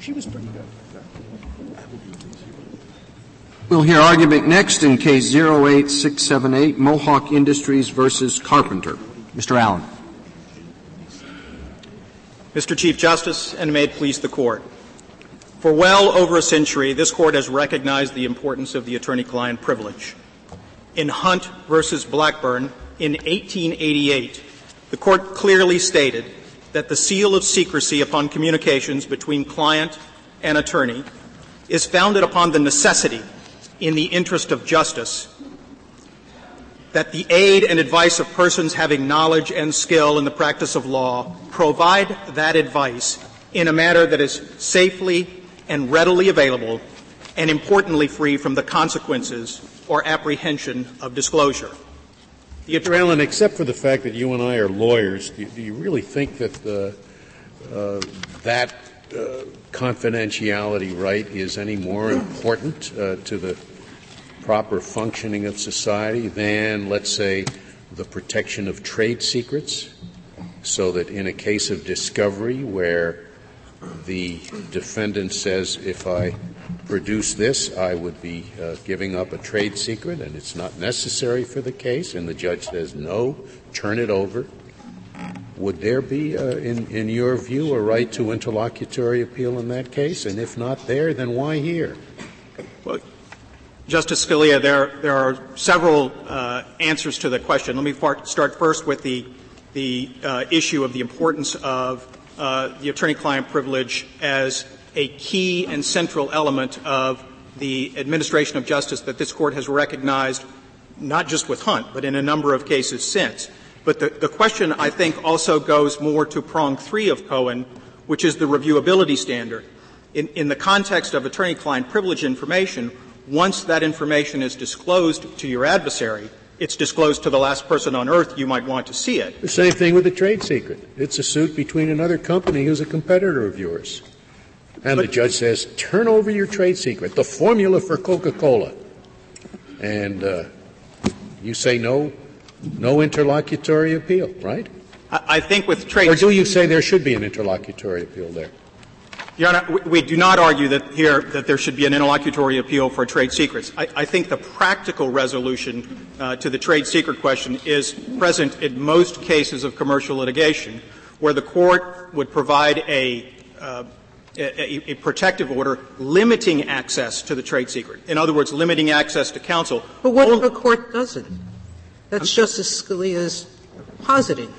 She was pretty good. We'll hear argument next in case 08678, Mohawk Industries versus Carpenter. Mr. Allen. Mr. Chief Justice, and may it please the Court. For well over a century, this Court has recognized the importance of the attorney-client privilege. In Hunt versus Blackburn in 1888, the Court clearly stated that the seal of secrecy upon communications between client and attorney is founded upon the necessity in the interest of justice that the aid and advice of persons having knowledge and skill in the practice of law provide that advice in a manner that is safely and readily available and importantly free from the consequences or apprehension of disclosure. Mr. Allen, except for the fact that you and I are lawyers, do you, really think that uh, that uh, confidentiality right is any more important uh, to the proper functioning of society than, let's say, the protection of trade secrets, so that in a case of discovery where the defendant says, if I produce this, I would be uh, giving up a trade secret and it's not necessary for the case, and the judge says, no, turn it over. Would there be, uh, in, in your view, a right to interlocutory appeal in that case? And if not there, then why here? Well, Justice Scalia, there, there are several uh, answers to the question. Let me start first with the, the uh, issue of the importance of uh, the attorney-client privilege as a key and central element of the administration of justice that this court has recognized, not just with Hunt, but in a number of cases since. But the, the question, I think, also goes more to prong three of Cohen, which is the reviewability standard. In, in the context of attorney-client privilege information, once that information is disclosed to your adversary, it's disclosed to the last person on earth you might want to see it. The same thing with the trade secret. It's a suit between another company who's a competitor of yours. And but, the judge says, turn over your trade secret, the formula for Coca-Cola. And uh, you say no, no interlocutory appeal, right? I, I think with trade. Or do you say there should be an interlocutory appeal there? Your Honor, we do not argue that here that there should be an interlocutory appeal for trade secrets. I, I think the practical resolution uh, to the trade secret question is present in most cases of commercial litigation, where the court would provide a, uh, a, a, protective order limiting access to the trade secret. In other words, limiting access to counsel. But what if a court doesn't? That's Justice Scalia's positing.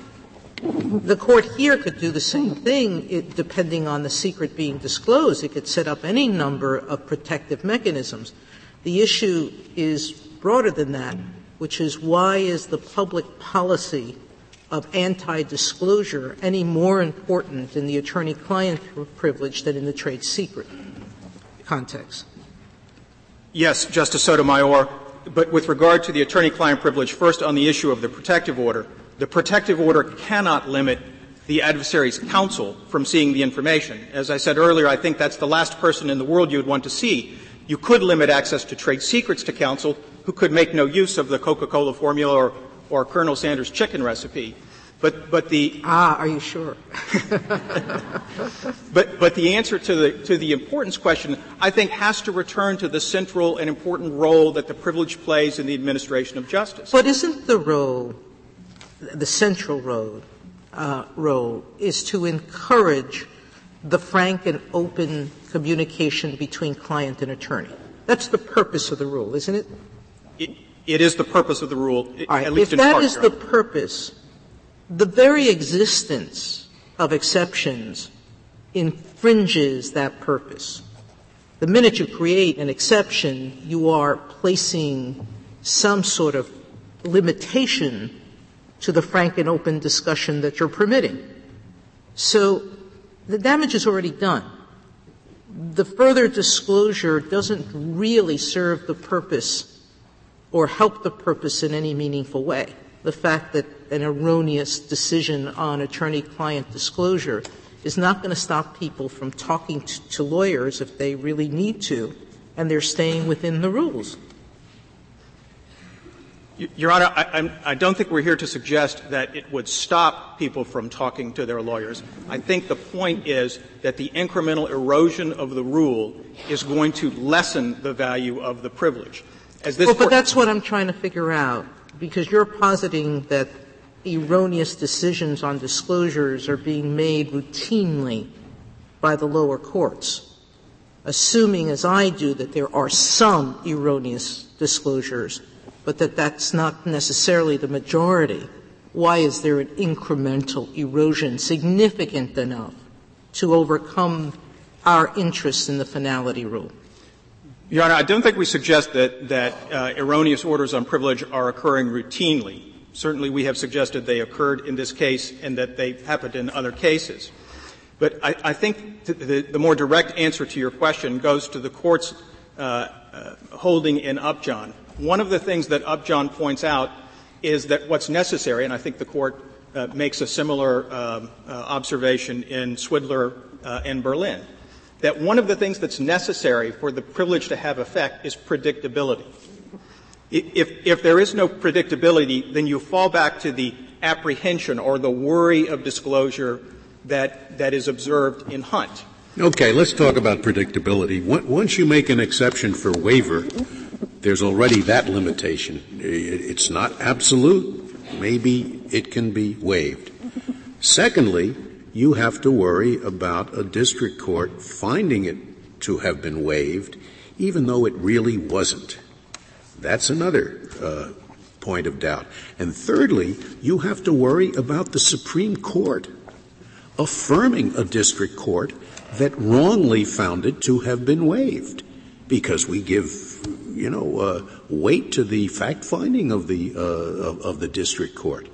The court here could do the same thing it, depending on the secret being disclosed. It could set up any number of protective mechanisms. The issue is broader than that, which is why is the public policy of anti-disclosure any more important in the attorney-client privilege than in the trade secret context? Yes, Justice Sotomayor. But with regard to the attorney-client privilege, first on the issue of the protective order, the protective order cannot limit the adversary's counsel from seeing the information. As I said earlier, I think that's the last person in the world you would want to see. You could limit access to trade secrets to counsel who could make no use of the Coca-Cola formula or, or Colonel Sanders' chicken recipe. But, but the ah, are you sure? but, but the answer to the to the importance question, I think, has to return to the central and important role that the privilege plays in the administration of justice. But isn't the role the central role, uh, role is to encourage the frank and open communication between client and attorney. That's the purpose of the rule, isn't it? It, it is the purpose of the rule, right. at least if that part, is the purpose, the very existence of exceptions infringes that purpose. The minute you create an exception, you are placing some sort of limitation to the frank and open discussion that you're permitting. So the damage is already done. The further disclosure doesn't really serve the purpose or help the purpose in any meaningful way. The fact that an erroneous decision on attorney-client disclosure is not going to stop people from talking to, to lawyers if they really need to, and they're staying within the rules. Your Honor, I, I, don't think we're here to suggest that it would stop people from talking to their lawyers. I think the point is that the incremental erosion of the rule is going to lessen the value of the privilege. As this well, but that's what I'm trying to figure out, because you're positing that erroneous decisions on disclosures are being made routinely by the lower courts, assuming, as I do, that there are some erroneous disclosures but that that's not necessarily the majority, why is there an incremental erosion significant enough to overcome our interest in the finality rule? Your Honor, I don't think we suggest that, that uh, erroneous orders on privilege are occurring routinely. Certainly we have suggested they occurred in this case and that they happened in other cases. But I, I think the, the, more direct answer to your question goes to the court's uh, uh, holding in Upjohn, one of the things that Upjohn points out is that what's necessary, and I think the court uh, makes a similar um, uh, observation in Swidler uh, and Berlin, that one of the things that's necessary for the privilege to have effect is predictability. If, if there is no predictability, then you fall back to the apprehension or the worry of disclosure that, that is observed in Hunt. Okay, let's talk about predictability. Once you make an exception for waiver, there's already that limitation. It's not absolute. Maybe it can be waived. Secondly, you have to worry about a district court finding it to have been waived, even though it really wasn't. That's another uh, point of doubt. And thirdly, you have to worry about the Supreme Court affirming a district court that wrongly found it to have been waived because we give you know, uh, weight to the fact finding of the uh, of, of, the district court.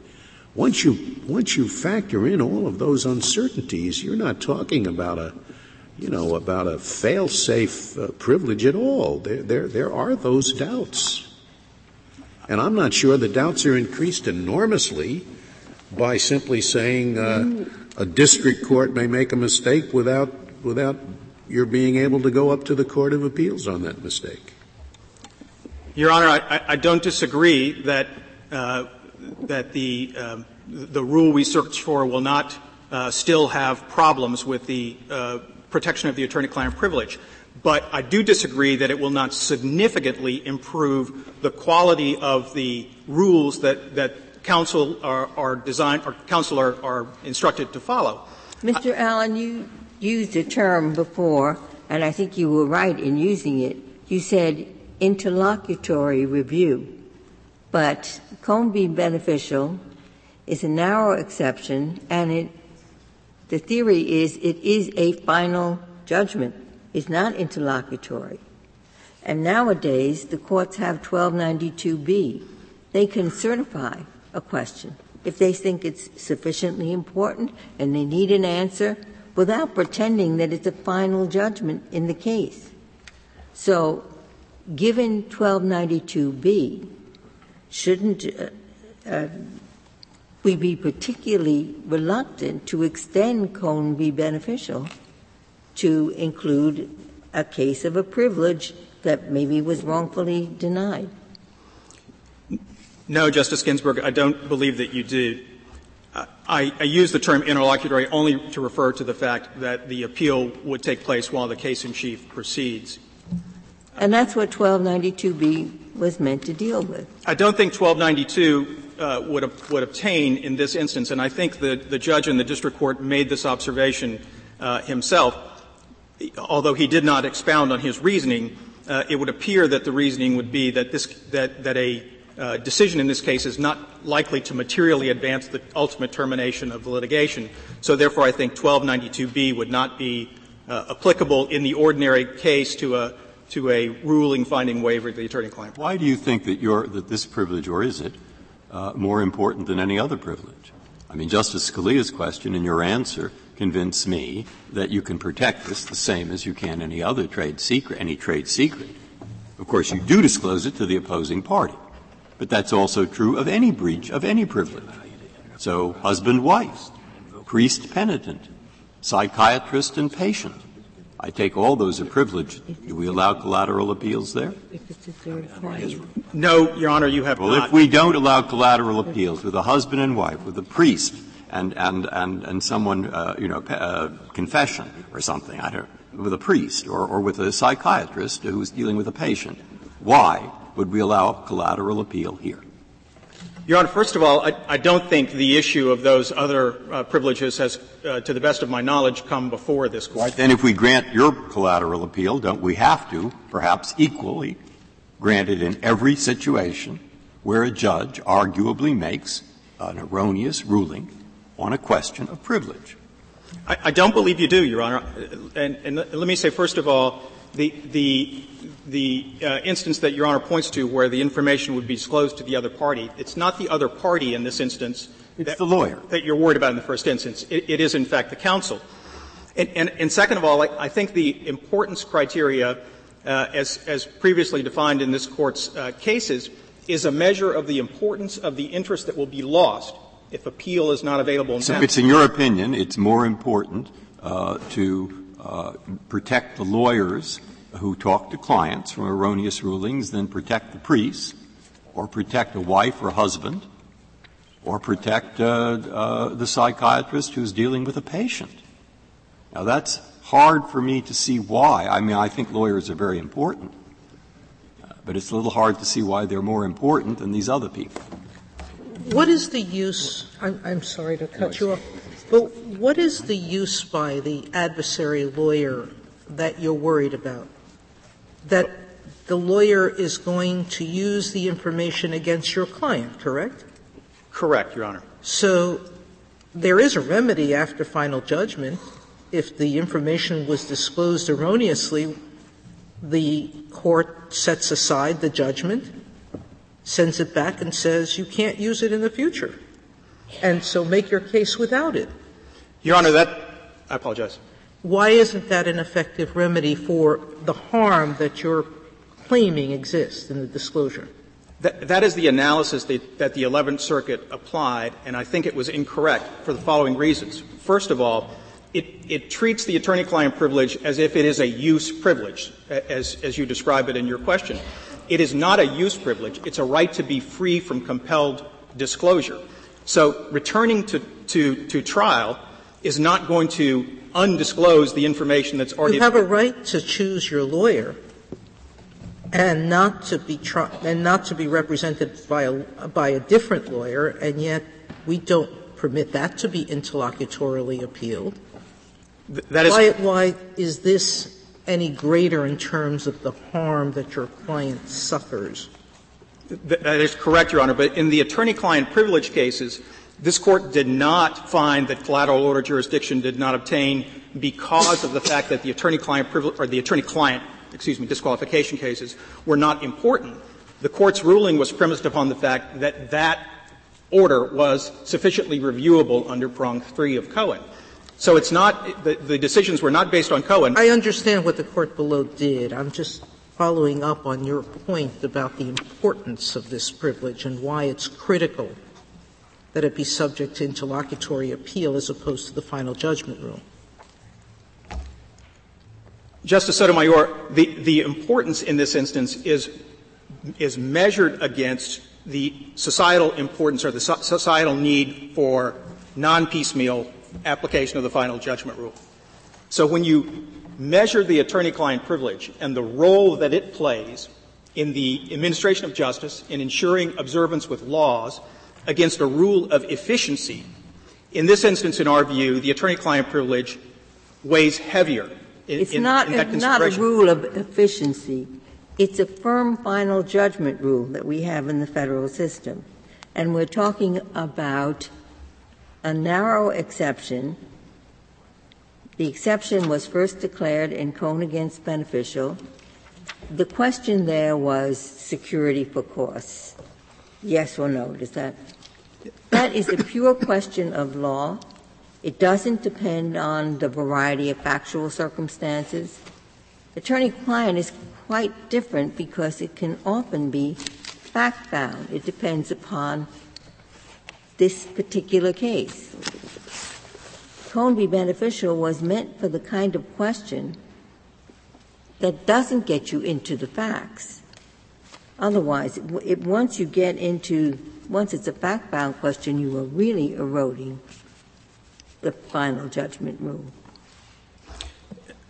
Once you once you factor in all of those uncertainties, you're not talking about a you know about a fail-safe uh, privilege at all. There, there there are those doubts, and I'm not sure the doubts are increased enormously by simply saying uh, a district court may make a mistake without without your being able to go up to the Court of Appeals on that mistake. Your Honor, I, I don't disagree that uh, that the um, the rule we search for will not uh, still have problems with the uh, protection of the attorney-client privilege. But I do disagree that it will not significantly improve the quality of the rules that, that counsel are, are designed or counsel are, are instructed to follow. Mr. Allen, you used a term before, and I think you were right in using it. You said interlocutory review. But v. Beneficial is a narrow exception, and it, the theory is it is a final judgment. It's not interlocutory. And nowadays, the courts have 1292B. They can certify a question if they think it's sufficiently important and they need an answer without pretending that it's a final judgment in the case. So given 1292B, shouldn't uh, uh, we be particularly reluctant to extend Cohen v. Beneficial to include a case of a privilege that maybe was wrongfully denied? No, Justice Ginsburg, I don't believe that you do. I, I, use the term interlocutory only to refer to the fact that the appeal would take place while the case in chief proceeds. And that's what 1292B was meant to deal with. I don't think 1292 uh, would, would obtain in this instance, and I think the, the judge in the district court made this observation uh, himself. Although he did not expound on his reasoning, uh, it would appear that the reasoning would be that this that that a uh, decision in this case is not likely to materially advance the ultimate termination of the litigation. So therefore, I think 1292B would not be uh, applicable in the ordinary case to a to a ruling finding waiver of the attorney-client. Why do you think that, that this privilege, or is it, uh, more important than any other privilege? I mean, Justice Scalia's question and your answer convince me that you can protect this the same as you can any other trade secret, any trade secret. Of course, you do disclose it to the opposing party, but that's also true of any breach of any privilege. So, husband, wife, priest, penitent, psychiatrist, and patient I take all those are privileged. Do we allow collateral appeals there? If it's a third party. No, Your Honor, you have Well, not. if we don't allow collateral appeals with a husband and wife, with a priest and, and, and, and someone, uh, you know, uh, confession or something, I don't, with a priest or, or with a psychiatrist who's dealing with a patient, why would we allow collateral appeal here? Your Honor, first of all, I, I don't think the issue of those other uh, privileges has, uh, to the best of my knowledge, come before this Court. Then if we grant your collateral appeal, don't we have to, perhaps equally, grant it in every situation where a judge arguably makes an erroneous ruling on a question of privilege? I, I don't believe you do, Your Honor. And, and let me say, first of all, the, the, the uh, instance that Your Honor points to where the information would be disclosed to the other party, it's not the other party in this instance It's that, the lawyer. that you're worried about in the first instance. It, it is, in fact, the counsel. And, and, and second of all, I, I, think the importance criteria, uh, as, as previously defined in this Court's uh, cases, is a measure of the importance of the interest that will be lost if appeal is not available in So it's in your opinion, it's more important uh, to uh, protect the lawyers who talk to clients from erroneous rulings than protect the priests, or protect a wife or husband, or protect uh, uh, the psychiatrist who's dealing with a patient. Now that's hard for me to see why. I mean, I think lawyers are very important, uh, but it's a little hard to see why they're more important than these other people. What is the use, I'm, I'm sorry to cut you off, but what is the use by the adversary lawyer that you're worried about? That the lawyer is going to use the information against your client, correct? Correct, Your Honor. So there is a remedy after final judgment. If the information was disclosed erroneously, the court sets aside the judgment sends it back and says you can't use it in the future. And so make your case without it. Your Honor, that, I apologize. Why isn't that an effective remedy for the harm that you're claiming exists in the disclosure? That, that is the analysis that, that the 11th Circuit applied, and I think it was incorrect for the following reasons. First of all, it, it treats the attorney-client privilege as if it is a use privilege, as, as you describe it in your question. It is not a use privilege. It's a right to be free from compelled disclosure. So returning to, to, to trial is not going to undisclose the information that's already. You have a right to choose your lawyer and not to be tri- and not to be represented by a, by a different lawyer, and yet we don't permit that to be interlocutorily appealed. Th- that is why, why is this any greater in terms of the harm that your client suffers. That is correct, Your Honor. But in the attorney-client privilege cases, this court did not find that collateral order jurisdiction did not obtain because of the fact that the attorney-client privilege or the attorney-client, excuse me, disqualification cases were not important. The court's ruling was premised upon the fact that that order was sufficiently reviewable under prong three of Cohen. So it's not, the, the decisions were not based on Cohen. I understand what the court below did. I'm just following up on your point about the importance of this privilege and why it's critical that it be subject to interlocutory appeal as opposed to the final judgment rule. Justice Sotomayor, the, the importance in this instance is, is measured against the societal importance or the societal need for non-piecemeal application of the final judgment rule. So when you measure the attorney-client privilege and the role that it plays in the administration of justice in ensuring observance with laws against a rule of efficiency, in this instance, in our view, the attorney-client privilege weighs heavier. In, it's in, not, in it's not a rule of efficiency. It's a firm final judgment rule that we have in the federal system. And we're talking about a narrow exception. The exception was first declared in Cohen against Beneficial. The question there was security for costs. Yes or no? Does that? That is a pure question of law. It doesn't depend on the variety of factual circumstances. Attorney client is quite different because it can often be fact bound. It depends upon this particular case. V. Beneficial was meant for the kind of question that doesn't get you into the facts. Otherwise, it, once you get into, once it's a fact-bound question, you are really eroding the final judgment rule.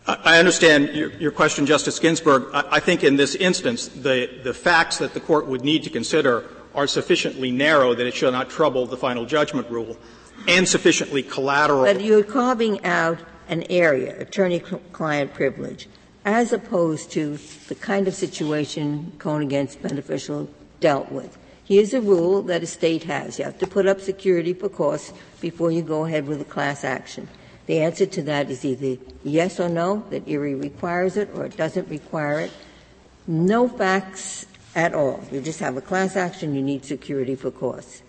I understand your, your question, Justice Ginsburg. I, I, think in this instance, the, the facts that the court would need to consider are sufficiently narrow that it shall not trouble the final judgment rule, and sufficiently collateral. But you're carving out an area, attorney-client privilege, as opposed to the kind of situation Cohen against beneficial dealt with. Here's a rule that a state has. You have to put up security for costs before you go ahead with a class action. The answer to that is either yes or no, that Erie requires it or it doesn't require it. No facts at all. You just have a class action, you need security for costs.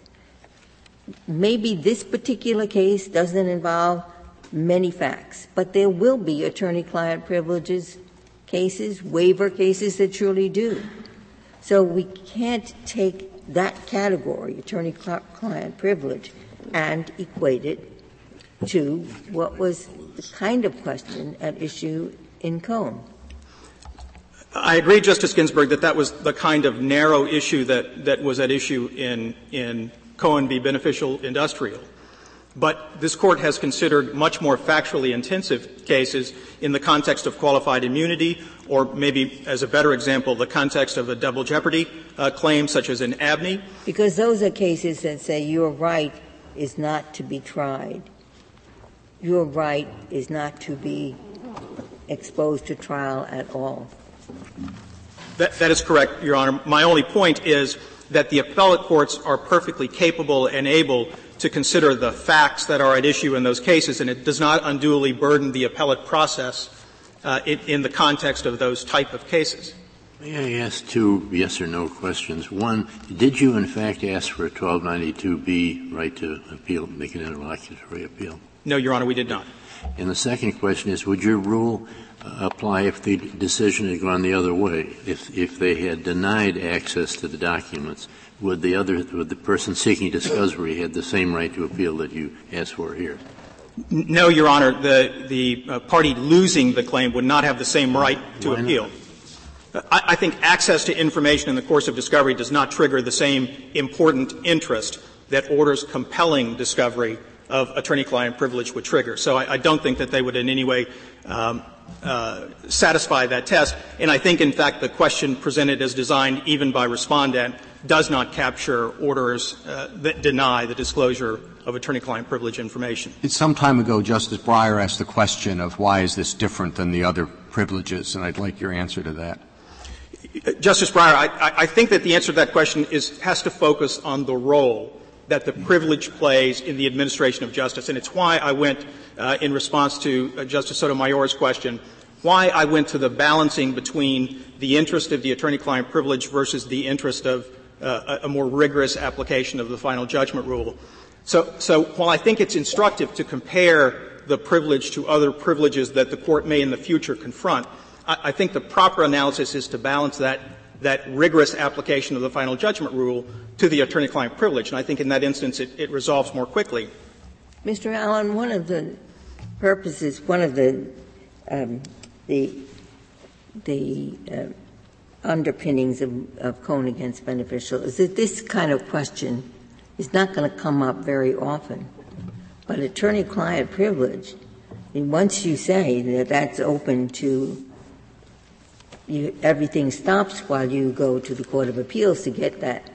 Maybe this particular case doesn't involve many facts, but there will be attorney client privileges cases, waiver cases that surely do. So we can't take that category, attorney client privilege, and equate it to what was the kind of question at issue in Cohen. I agree, Justice Ginsburg, that that was the kind of narrow issue that, that was at issue in, in Cohen v. Beneficial Industrial. But this Court has considered much more factually intensive cases in the context of qualified immunity, or maybe as a better example, the context of a double jeopardy uh, claim, such as in Abney. Because those are cases that say your right is not to be tried your right is not to be exposed to trial at all. That, that is correct, Your Honor. My only point is that the appellate courts are perfectly capable and able to consider the facts that are at issue in those cases, and it does not unduly burden the appellate process uh, in, in the context of those type of cases. May I ask two yes or no questions? One, did you in fact ask for a 1292B right to appeal, make an interlocutory appeal? No, Your Honor, we did not. And the second question is, would your rule uh, apply if the decision had gone the other way? If, if they had denied access to the documents, would the other, would the person seeking discovery had the same right to appeal that you asked for here? No, Your Honor. The, the uh, party losing the claim would not have the same right to Why appeal. I, I think access to information in the course of discovery does not trigger the same important interest that orders compelling discovery of attorney-client privilege would trigger. So I, I, don't think that they would in any way um, uh, satisfy that test. And I think, in fact, the question presented as designed even by respondent does not capture orders uh, that deny the disclosure of attorney-client privilege information. It's some time ago, Justice Breyer asked the question of why is this different than the other privileges, and I'd like your answer to that. Justice Breyer, I, I think that the answer to that question is, has to focus on the role that the privilege plays in the administration of justice. And it's why I went, uh, in response to uh, Justice Sotomayor's question, why I went to the balancing between the interest of the attorney-client privilege versus the interest of uh, a more rigorous application of the final judgment rule. So, so while I think it's instructive to compare the privilege to other privileges that the court may in the future confront, I, I think the proper analysis is to balance that that rigorous application of the final judgment rule to the attorney-client privilege. And I think in that instance it, it resolves more quickly. Mr. Allen, one of the purposes, one of the um, the the uh, underpinnings of, of Cohen against beneficial is that this kind of question is not going to come up very often. But attorney-client privilege, once you say that that's open to you, everything stops while you go to the Court of Appeals to get that.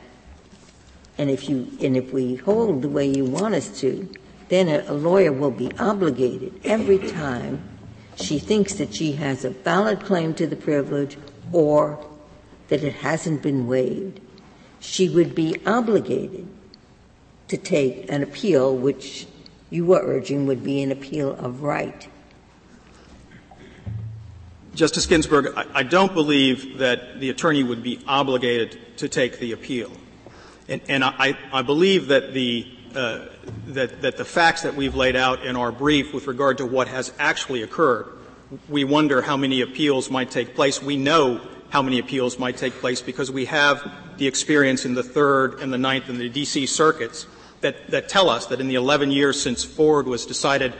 And if you, and if we hold the way you want us to, then a, a lawyer will be obligated every time she thinks that she has a valid claim to the privilege or that it hasn't been waived, she would be obligated to take an appeal which you were urging would be an appeal of right. Justice Ginsburg, I, don't believe that the attorney would be obligated to take the appeal. And, and I, I, believe that the, uh, that, that the facts that we've laid out in our brief with regard to what has actually occurred, we wonder how many appeals might take place. We know how many appeals might take place because we have the experience in the Third and the Ninth and the D.C. circuits that, that tell us that in the 11 years since Ford was decided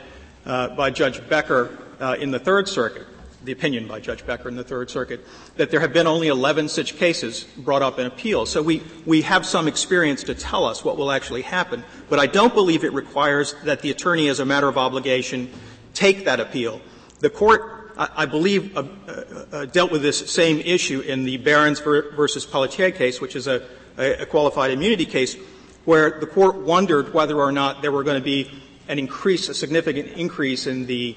uh, by Judge Becker uh, in the Third Circuit, the opinion by Judge Becker in the Third Circuit, that there have been only 11 such cases brought up in appeal. So we, we have some experience to tell us what will actually happen. But I don't believe it requires that the attorney, as a matter of obligation, take that appeal. The court, I, believe, uh, uh, uh, dealt with this same issue in the Behrens versus Pelletier case, which is a, a qualified immunity case, where the court wondered whether or not there were going to be an increase, a significant increase in the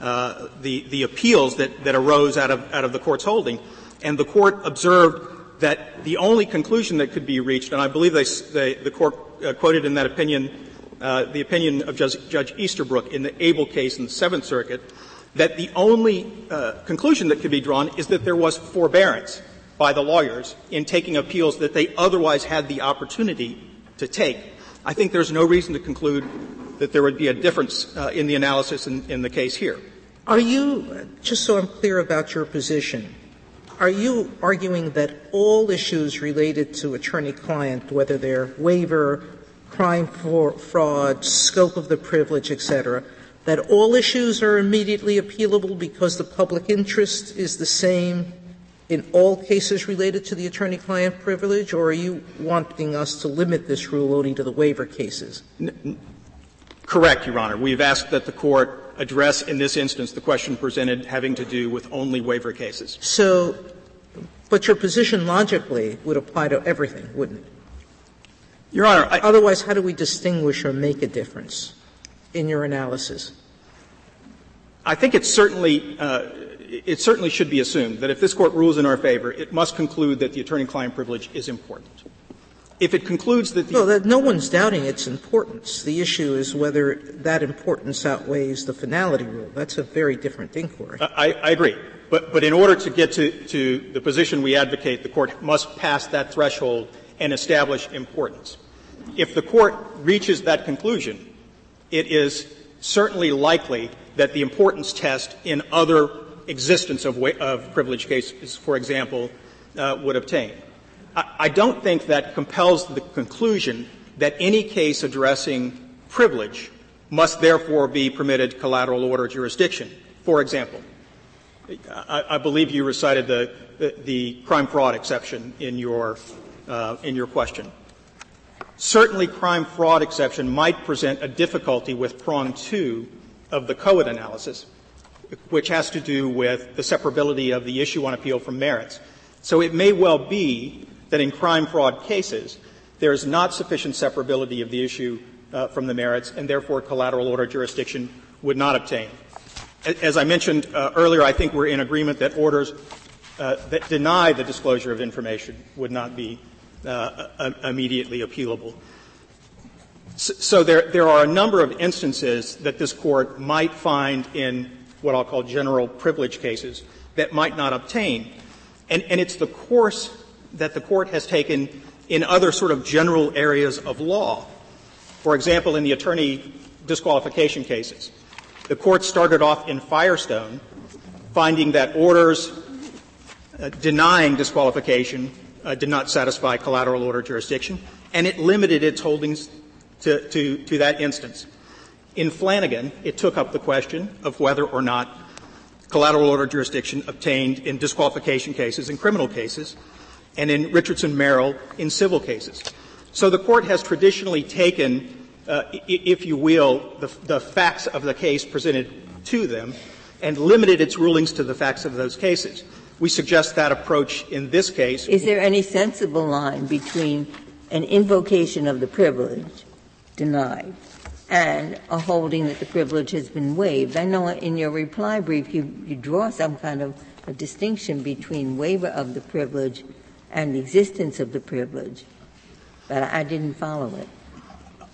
uh, the, the appeals that, that arose out of, out of the court's holding. And the court observed that the only conclusion that could be reached, and I believe they, they, the court uh, quoted in that opinion uh, the opinion of Judge, Judge, Easterbrook in the Abel case in the Seventh Circuit, that the only uh, conclusion that could be drawn is that there was forbearance by the lawyers in taking appeals that they otherwise had the opportunity to take. I think there's no reason to conclude that there would be a difference uh, in the analysis in, in the case here. Are you, just so I'm clear about your position, are you arguing that all issues related to attorney-client, whether they're waiver, crime for fraud, scope of the privilege, etc., that all issues are immediately appealable because the public interest is the same in all cases related to the attorney-client privilege, or are you wanting us to limit this rule only to the waiver cases? Correct, Your Honor. We've asked that the court address in this instance the question presented having to do with only waiver cases. So, but your position logically would apply to everything, wouldn't it? Your Honor, I, otherwise, how do we distinguish or make a difference in your analysis? I think it's certainly uh, it certainly should be assumed that if this court rules in our favor, it must conclude that the attorney-client privilege is important. If it concludes that the well, that no one's doubting its importance. The issue is whether that importance outweighs the finality rule. That's a very different inquiry. I, I agree. But, but in order to get to, to the position we advocate, the court must pass that threshold and establish importance. If the court reaches that conclusion, it is certainly likely that the importance test in other existence of, of privilege cases, for example, uh, would obtain. I don't think that compels the conclusion that any case addressing privilege must therefore be permitted collateral order jurisdiction. For example, I, I believe you recited the, the, the, crime fraud exception in your, uh, in your question. Certainly, crime fraud exception might present a difficulty with prong two of the Cohen analysis, which has to do with the separability of the issue on appeal from merits. So it may well be that in crime fraud cases, there is not sufficient separability of the issue uh, from the merits, and therefore collateral order jurisdiction would not obtain. As I mentioned uh, earlier, I think we're in agreement that orders uh, that deny the disclosure of information would not be uh, immediately appealable. So there, there are a number of instances that this court might find in what I'll call general privilege cases that might not obtain. And, and it's the course that the court has taken in other sort of general areas of law. For example, in the attorney disqualification cases, the court started off in Firestone finding that orders uh, denying disqualification uh, did not satisfy collateral order jurisdiction, and it limited its holdings to, to, to that instance. In Flanagan, it took up the question of whether or not collateral order jurisdiction obtained in disqualification cases and criminal cases, and in Richardson Merrell in civil cases. So the court has traditionally taken, uh, if you will, the, the facts of the case presented to them and limited its rulings to the facts of those cases. We suggest that approach in this case. Is there any sensible line between an invocation of the privilege denied and a holding that the privilege has been waived? I know in your reply brief you, you draw some kind of a distinction between waiver of the privilege and the existence of the privilege, but I didn't follow it.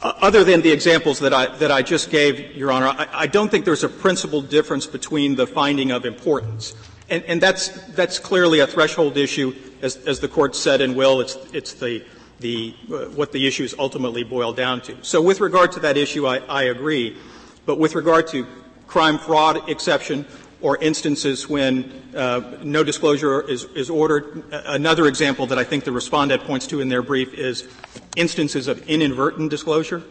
Other than the examples that I, that I just gave, Your Honor, I, I don't think there's a principal difference between the finding of importance. And, and that's, that's clearly a threshold issue. As, as the Court said in Will, it's, it's the, the, uh, what the issues ultimately boil down to. So with regard to that issue, I, I agree. But with regard to crime fraud exception, or instances when uh, no disclosure is, is, ordered. Another example that I think the respondent points to in their brief is instances of inadvertent disclosure.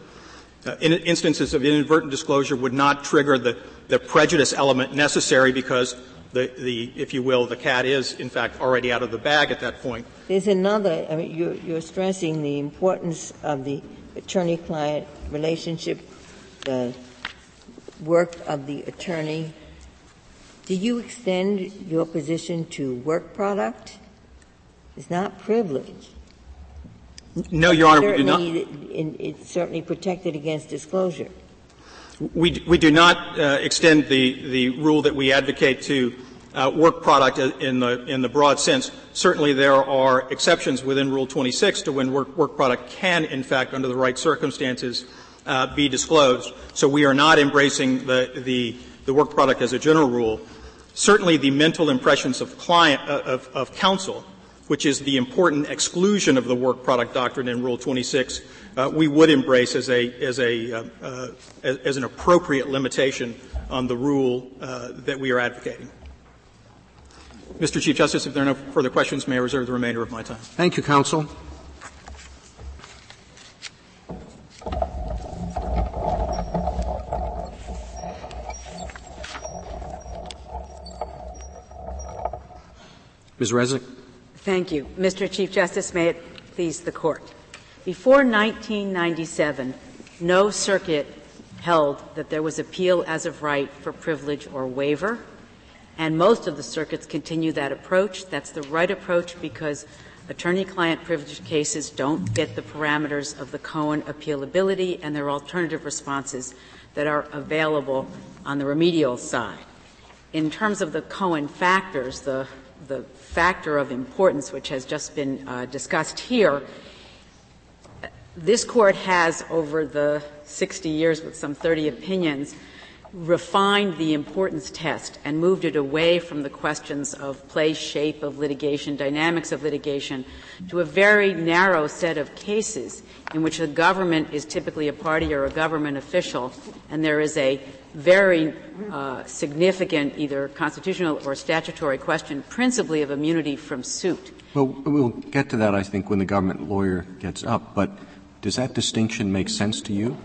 Uh, in, instances of inadvertent disclosure would not trigger the, the prejudice element necessary because the, the, if you will, the cat is, in fact, already out of the bag at that point. There's another, I mean, you're, you're stressing the importance of the attorney client relationship, the work of the attorney. Do you extend your position to work product? It's not privilege. No, Your Honor, we do not. It's certainly protected against disclosure. We, we do not uh, extend the, the rule that we advocate to uh, work product in the, in the broad sense. Certainly there are exceptions within Rule 26 to when work, work product can, in fact, under the right circumstances, uh, be disclosed. So we are not embracing the, the, the work product as a general rule. Certainly the mental impressions of client, uh, of, of counsel, which is the important exclusion of the work product doctrine in Rule 26, uh, we would embrace as a as a uh, uh, as, as, an appropriate limitation on the rule uh, that we are advocating. Mr. Chief Justice, if there are no further questions, may I reserve the remainder of my time. Thank you, counsel. Ms. Resnik. Thank you. Mr. Chief Justice, may it please the Court. Before 1997, no circuit held that there was appeal as of right for privilege or waiver, and most of the circuits continue that approach. That's the right approach because attorney-client privilege cases don't fit the parameters of the Cohen appealability, and there are alternative responses that are available on the remedial side. In terms of the Cohen factors, the, the factor of importance, which has just been uh, discussed here, this court has, over the 60 years with some 30 opinions, refined the importance test and moved it away from the questions of place, shape of litigation, dynamics of litigation, to a very narrow set of cases in which the government is typically a party or a government official, and there is a very uh, significant either constitutional or statutory question, principally of immunity from suit. Well, we'll get to that, I think, when the government lawyer gets up. But does that distinction make sense to you?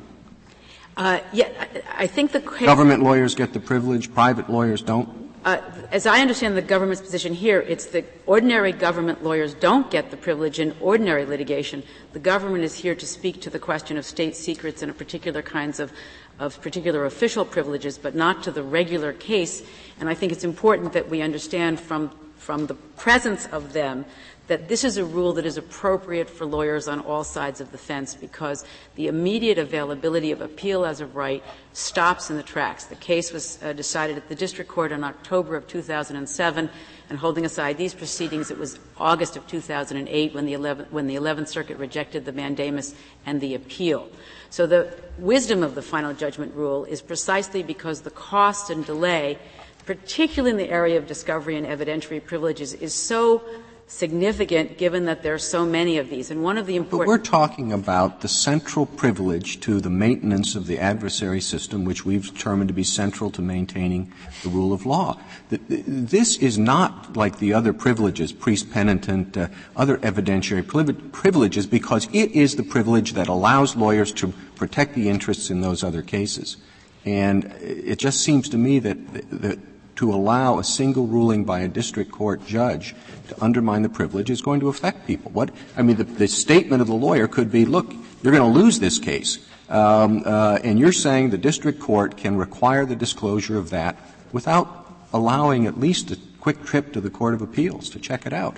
Uh, yeah, I, think the government lawyers get the privilege, private lawyers don't. Uh, as I understand the government's position here, it's that ordinary government lawyers don't get the privilege in ordinary litigation. The government is here to speak to the question of state secrets and particular kinds of, of particular official privileges, but not to the regular case. And I think it's important that we understand from from the presence of them that this is a rule that is appropriate for lawyers on all sides of the fence because the immediate availability of appeal as a right stops in the tracks. The case was uh, decided at the district court in October of 2007, and holding aside these proceedings, it was August of 2008 when the 11th, when the 11th Circuit rejected the mandamus and the appeal. So the wisdom of the final judgment rule is precisely because the cost and delay, particularly in the area of discovery and evidentiary privileges, is so significant given that there are so many of these. And one of the important. But we're talking about the central privilege to the maintenance of the adversary system, which we've determined to be central to maintaining the rule of law. This is not like the other privileges, priest penitent, uh, other evidentiary privileges, because it is the privilege that allows lawyers to protect the interests in those other cases. And it just seems to me that, that to allow a single ruling by a district court judge to undermine the privilege is going to affect people. What I mean, the, the statement of the lawyer could be, "Look, you're going to lose this case," um, uh, and you're saying the district court can require the disclosure of that without allowing at least a quick trip to the court of appeals to check it out.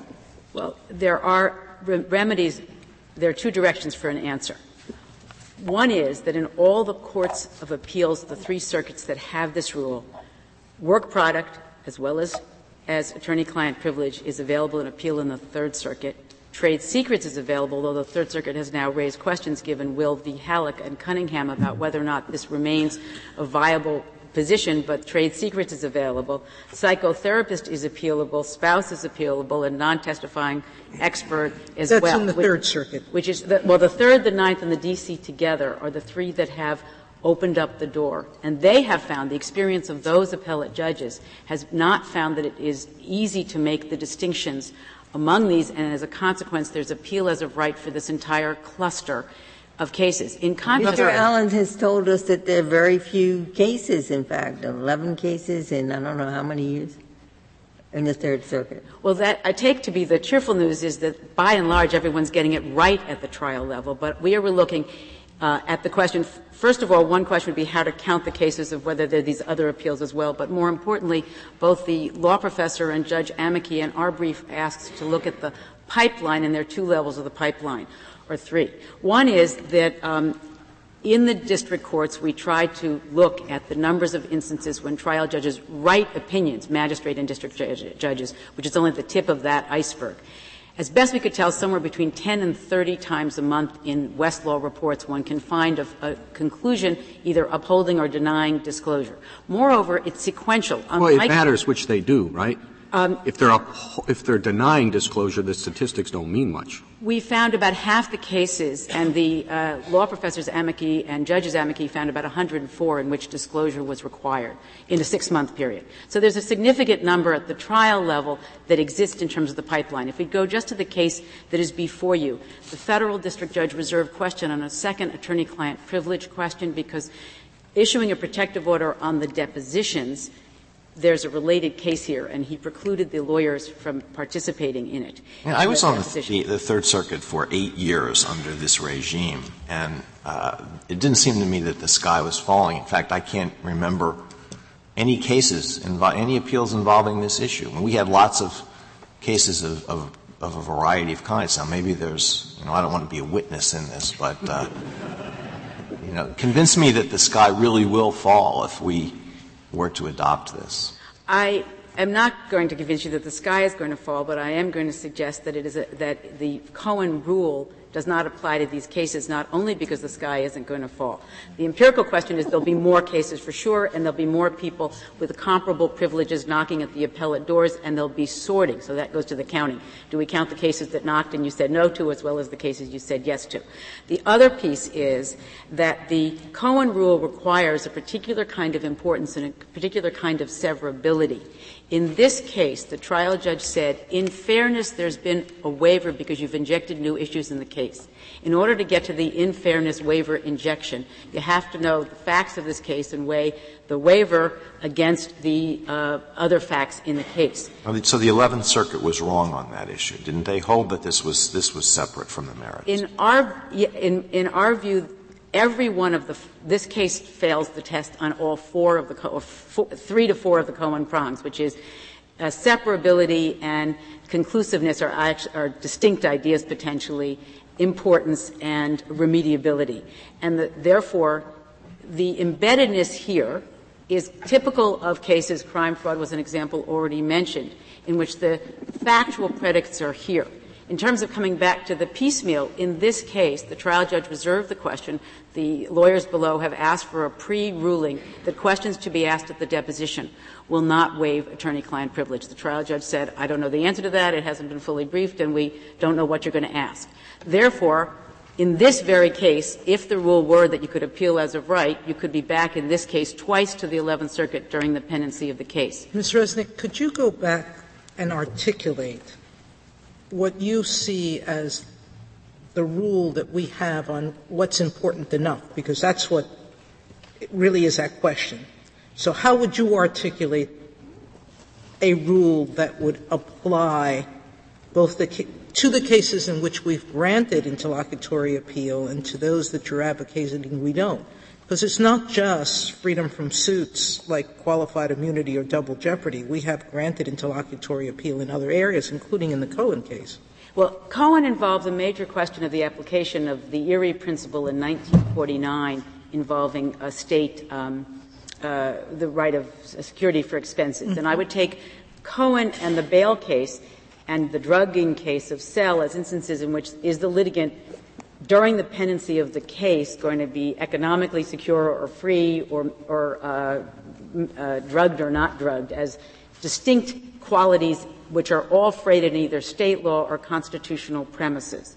Well, there are re- remedies. There are two directions for an answer. One is that in all the courts of appeals, the three circuits that have this rule, work product as well as as attorney-client privilege is available in appeal in the Third Circuit. Trade secrets is available, though the Third Circuit has now raised questions given Will v. Hallock and Cunningham about whether or not this remains a viable position, but trade secrets is available. Psychotherapist is appealable, spouse is appealable, and non-testifying expert as That's well. That's in the which, Third Circuit. Which is, the, well, the Third, the Ninth, and the D.C. together are the three that have opened up the door. And they have found, the experience of those appellate judges has not found that it is easy to make the distinctions among these, and as a consequence, there's appeal as of right for this entire cluster of cases. In contrast, Mr. Allen has told us that there are very few cases, in fact, 11 cases in I don't know how many years. in the Third Circuit? Well, that I take to be the cheerful news is that by and large everyone's getting it right at the trial level. But we are looking uh, at the question. First of all, one question would be how to count the cases of whether there are these other appeals as well. But more importantly, both the law professor and Judge Amici in our brief asks to look at the pipeline, and there are two levels of the pipeline, or three. One is that um, in the district courts, we try to look at the numbers of instances when trial judges write opinions, magistrate and district judges, which is only the tip of that iceberg. As best we could tell, somewhere between 10 and 30 times a month in Westlaw reports, one can find a, a conclusion either upholding or denying disclosure. Moreover, it's sequential. Well, it matters which they do, right? Um, if they're up, if they're denying disclosure, the statistics don't mean much. We found about half the cases, and the uh, law professors amici and judges amici found about 104 in which disclosure was required in a six-month period. So there's a significant number at the trial level that exists in terms of the pipeline. If we go just to the case that is before you, the federal district judge reserved question on a second attorney-client privilege question because issuing a protective order on the depositions there's a related case here, and he precluded the lawyers from participating in it. Yeah, I was on the, the, Third Circuit for eight years under this regime, and uh, it didn't seem to me that the sky was falling. In fact, I can't remember any cases, invo- any appeals involving this issue. we had lots of cases of, of, of, a variety of kinds. Now, maybe there's, you know, I don't want to be a witness in this, but, uh, you know, convince me that the sky really will fall if we were to adopt this? I am not going to convince you that the sky is going to fall, but I am going to suggest that it is a, that the Cohen rule does not apply to these cases, not only because the sky isn't going to fall. The empirical question is there'll be more cases for sure, and there'll be more people with comparable privileges knocking at the appellate doors, and there'll be sorting. So that goes to the counting. Do we count the cases that knocked and you said no to, as well as the cases you said yes to? The other piece is that the Cohen rule requires a particular kind of importance and a particular kind of severability. In this case, the trial judge said, in fairness, there's been a waiver because you've injected new issues in the case. In order to get to the in fairness waiver injection, you have to know the facts of this case and weigh the waiver against the uh, other facts in the case. So the Eleventh Circuit was wrong on that issue, didn't they? Hold that this was this was separate from the merits. In our in in our view, every one of the this case fails the test on all four of the four, three to four of the Cohen prongs, which is uh, separability and conclusiveness are, are distinct ideas potentially, importance and remediability, and the, therefore the embeddedness here is typical of cases. Crime fraud was an example already mentioned, in which the factual predicates are here. In terms of coming back to the piecemeal, in this case, the trial judge reserved the question. The lawyers below have asked for a pre-ruling that questions to be asked at the deposition will not waive attorney-client privilege. The trial judge said, I don't know the answer to that, it hasn't been fully briefed, and we don't know what you're going to ask. Therefore, in this very case, if the rule were that you could appeal as of right, you could be back in this case twice to the 11th Circuit during the pendency of the case. Ms. Resnik, could you go back and articulate what you see as the rule that we have on what's important enough, because that's what really is that question. So how would you articulate a rule that would apply both the, to the cases in which we've granted interlocutory appeal and to those that you're advocating we don't? Because it's not just freedom from suits like qualified immunity or double jeopardy. We have granted interlocutory appeal in other areas, including in the Cohen case. Well, Cohen involved a major question of the application of the Erie principle in 1949 involving a state, um, uh, the right of security for expenses. Mm-hmm. And I would take Cohen and the bail case and the drugging case of Sell as instances in which is the litigant during the pendency of the case going to be economically secure or free or, or uh, uh, drugged or not drugged as distinct qualities which are all freighted in either state law or constitutional premises.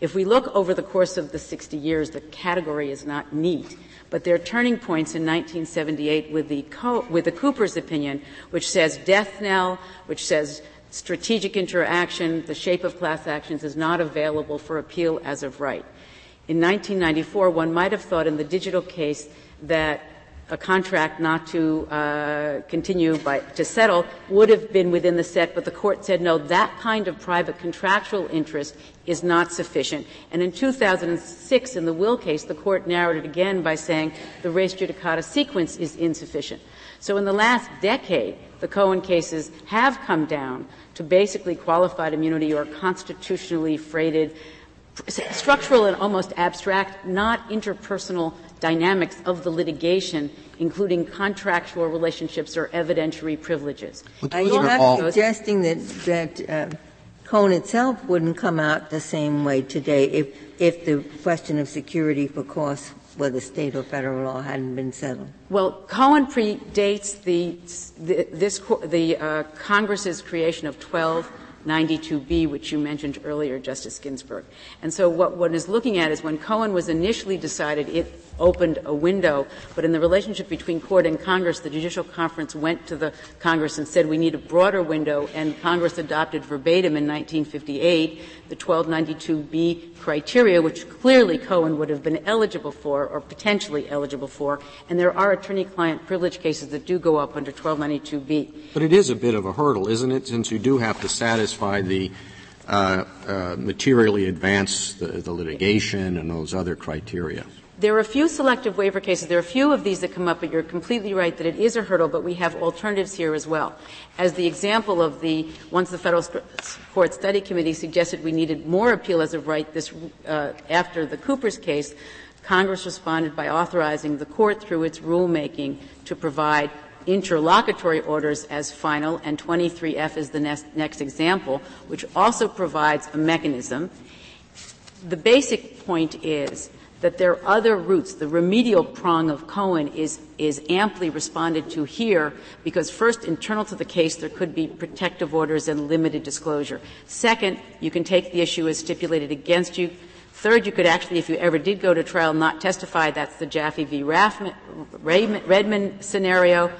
If we look over the course of the 60 years, the category is not neat. But there are turning points in 1978 with the, Co- with the Coopers opinion, which says death knell, which says strategic interaction, the shape of class actions is not available for appeal as of right. In 1994, one might have thought in the digital case that a contract not to uh, continue by, to settle would have been within the set, but the court said no, that kind of private contractual interest is not sufficient. And in 2006, in the Will case, the court narrowed it again by saying the res judicata sequence is insufficient. So in the last decade, the Cohen cases have come down to basically qualified immunity or constitutionally freighted structural and almost abstract, not interpersonal dynamics of the litigation, including contractual relationships or evidentiary privileges. Are you not suggesting that, that uh, Cohen itself wouldn't come out the same way today if, if the question of security for costs whether state or federal law hadn't been settled? Well, Cohen predates the, this the uh, Congress's creation of 1292B, which you mentioned earlier, Justice Ginsburg. And so what one is looking at is when Cohen was initially decided, it opened a window, but in the relationship between court and Congress, the Judicial Conference went to the Congress and said we need a broader window, and Congress adopted verbatim in 1958 the 1292B criteria, which clearly Cohen would have been eligible for or potentially eligible for, and there are attorney-client privilege cases that do go up under 1292B. But it is a bit of a hurdle, isn't it, since you do have to satisfy the uh, uh, materially advance the, the litigation and those other criteria. There are a few selective waiver cases. There are a few of these that come up, but you're completely right that it is a hurdle, but we have alternatives here as well. As the example of the, once the Federal Court Study Committee suggested we needed more appeal as of right this, uh, after the Coopers case, Congress responded by authorizing the court through its rulemaking to provide interlocutory orders as final, and 23F is the next, next example, which also provides a mechanism. The basic point is that there are other routes. The remedial prong of Cohen is, is amply responded to here because first, internal to the case, there could be protective orders and limited disclosure. Second, you can take the issue as stipulated against you. Third, you could actually, if you ever did go to trial, not testify. That's the Jaffee v. Redmond scenario.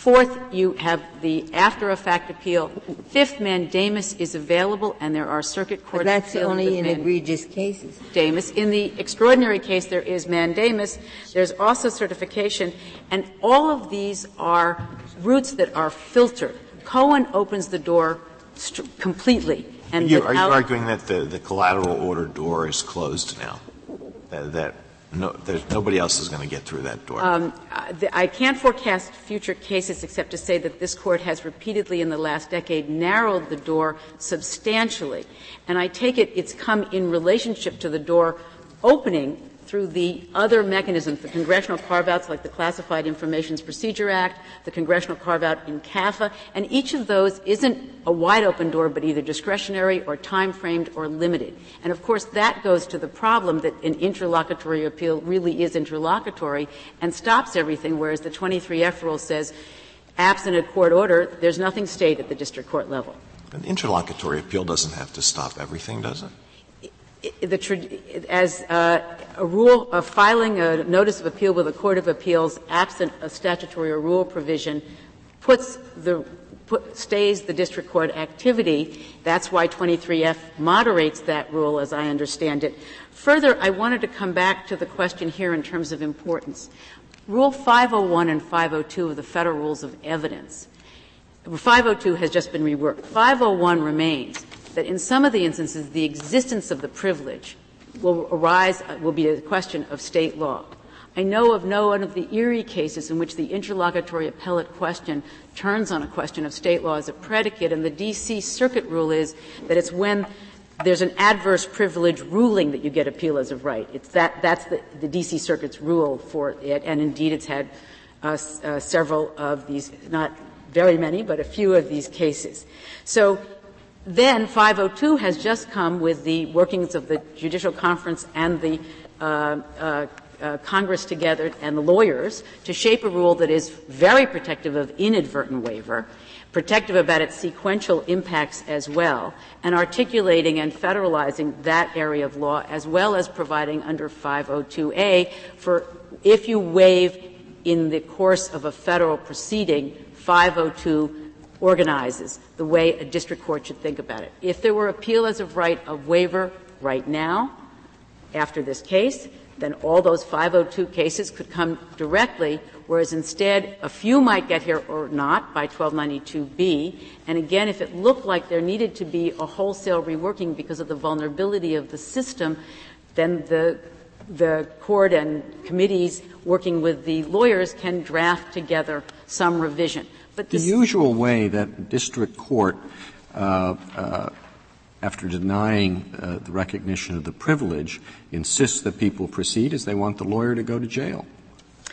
Fourth, you have the after effect appeal. Fifth, mandamus is available, and there are circuit court. But that's only in egregious cases. Mandamus. In the extraordinary case, there is mandamus. There's also certification, and all of these are routes that are filtered. Cohen opens the door st- completely. And you, are you arguing that the, the collateral order door is closed now? That, that no, there's nobody else is going to get through that door. Um, I can't forecast future cases except to say that this court has repeatedly in the last decade narrowed the door substantially. And I take it it's come in relationship to the door opening through the other mechanisms, the congressional carve-outs like the Classified Information Procedure Act, the congressional carve-out in CAFA, and each of those isn't a wide open door, but either discretionary or time-framed or limited. And of course, that goes to the problem that an interlocutory appeal really is interlocutory and stops everything, whereas the 23F rule says, absent a court order, there's nothing stayed at the district court level. An interlocutory appeal doesn't have to stop everything, does it? The, as uh, a rule of filing a notice of appeal with a court of appeals absent a statutory or rule provision puts the put, stays the district court activity. That's why 23F moderates that rule, as I understand it. Further, I wanted to come back to the question here in terms of importance. Rule 501 and 502 of the Federal Rules of Evidence. 502 has just been reworked. 501 remains that in some of the instances the existence of the privilege will arise, uh, will be a question of state law. I know of no one of the Erie cases in which the interlocutory appellate question turns on a question of state law as a predicate, and the D.C. Circuit rule is that it's when there's an adverse privilege ruling that you get appeal as of right. It's that, that's the, the D.C. Circuit's rule for it, and indeed it's had uh, uh, several of these, not very many, but a few of these cases. So then 502 has just come with the workings of the Judicial Conference and the uh, uh, uh, Congress together and the lawyers to shape a rule that is very protective of inadvertent waiver, protective about its sequential impacts as well, and articulating and federalizing that area of law as well as providing under 502A for if you waive in the course of a federal proceeding, 502 organizes the way a district court should think about it. If there were appeal as of right of waiver right now, after this case, then all those 502 cases could come directly, whereas instead a few might get here or not by 1292B. And again, if it looked like there needed to be a wholesale reworking because of the vulnerability of the system, then the the court and committees working with the lawyers can draft together some revision. But the usual way that district court, uh, uh, after denying uh, the recognition of the privilege, insists that people proceed is they want the lawyer to go to jail.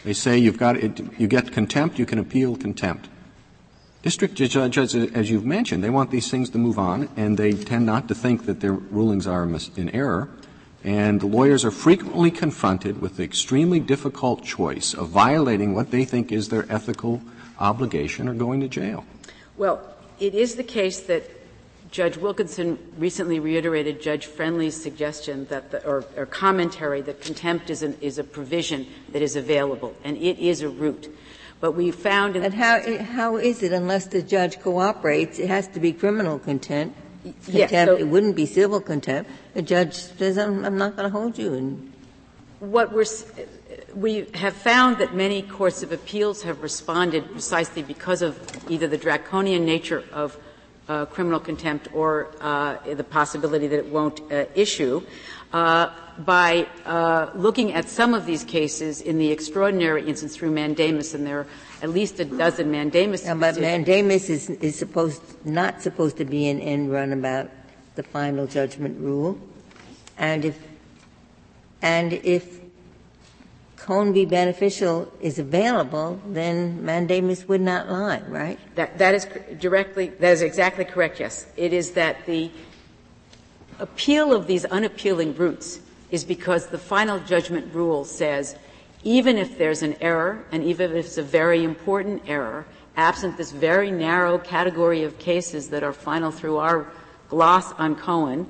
They say you've got it, you get contempt, you can appeal contempt. District judges, as you've mentioned, they want these things to move on, and they tend not to think that their rulings are in error. And the lawyers are frequently confronted with the extremely difficult choice of violating what they think is their ethical obligation or going to jail. Well, it is the case that Judge Wilkinson recently reiterated Judge Friendly's suggestion that the, or, or, commentary that contempt is, an, is a provision that is available, and it is a route. But we found in and how how is it unless the judge cooperates? It has to be criminal contempt. Contempt. Yes, so it wouldn't be civil contempt. The judge says, "I'm, I'm not going to hold you." And what we're we have found that many courts of appeals have responded precisely because of either the draconian nature of uh, criminal contempt or uh, the possibility that it won't uh, issue uh, by uh, looking at some of these cases in the extraordinary instance through mandamus, and there are at least a dozen mandamus. Yeah, but mandamus is, is supposed not supposed to be an end run about the final judgment rule, and if and if Cohen v. Beneficial is available, then mandamus would not lie, right? That, that is directly, that is exactly correct, yes. It is that the appeal of these unappealing routes is because the final judgment rule says even if there's an error, and even if it's a very important error, absent this very narrow category of cases that are final through our gloss on Cohen,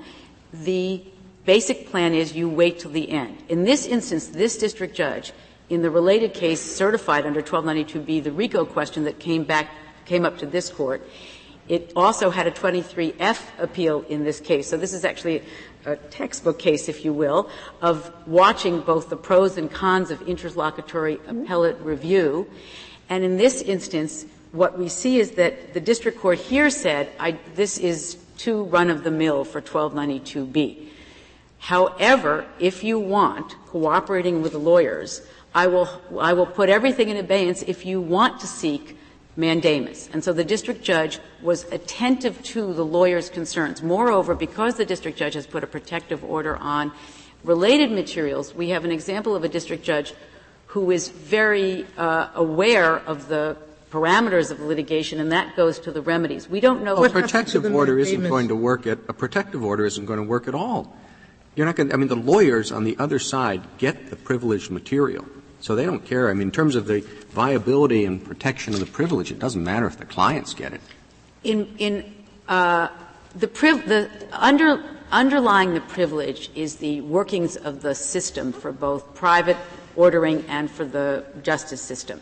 the basic plan is you wait till the end. In this instance, this district judge, in the related case certified under 1292B, the RICO question that came back, came up to this court, it also had a 23F appeal in this case. So this is actually a textbook case, if you will, of watching both the pros and cons of interlocutory appellate review. And in this instance, what we see is that the district court here said, this is too run of the mill for 1292B. However, if you want, cooperating with the lawyers, I will, I will put everything in abeyance if you want to seek mandamus. And so the district judge was attentive to the lawyer's concerns. Moreover, because the district judge has put a protective order on related materials, we have an example of a district judge who is very uh, aware of the parameters of litigation, and that goes to the remedies. We don't know. Well, a protective order isn't going to work at a protective order isn't going to work at all. You're not going to, I mean, the lawyers on the other side get the privileged material. So they don't care. I mean, in terms of the viability and protection of the privilege, it doesn't matter if the clients get it. In, in, uh, the, priv- the under, underlying the privilege is the workings of the system for both private ordering and for the justice system.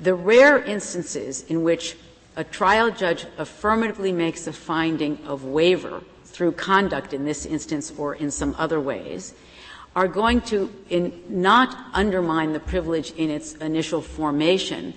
The rare instances in which a trial judge affirmatively makes a finding of waiver through conduct in this instance or in some other ways, are going to not undermine the privilege in its initial formation.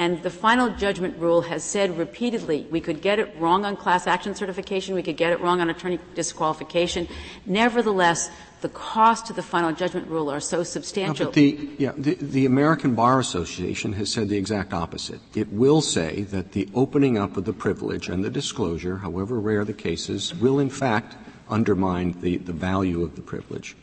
And the final judgment rule has said repeatedly we could get it wrong on class action certification, we could get it wrong on attorney disqualification. Nevertheless, the cost to the final judgment rule are so substantial. No, the, yeah, the, the, American Bar Association has said the exact opposite. It will say that the opening up of the privilege and the disclosure, however rare the cases, will in fact undermine the, the value of the privilege.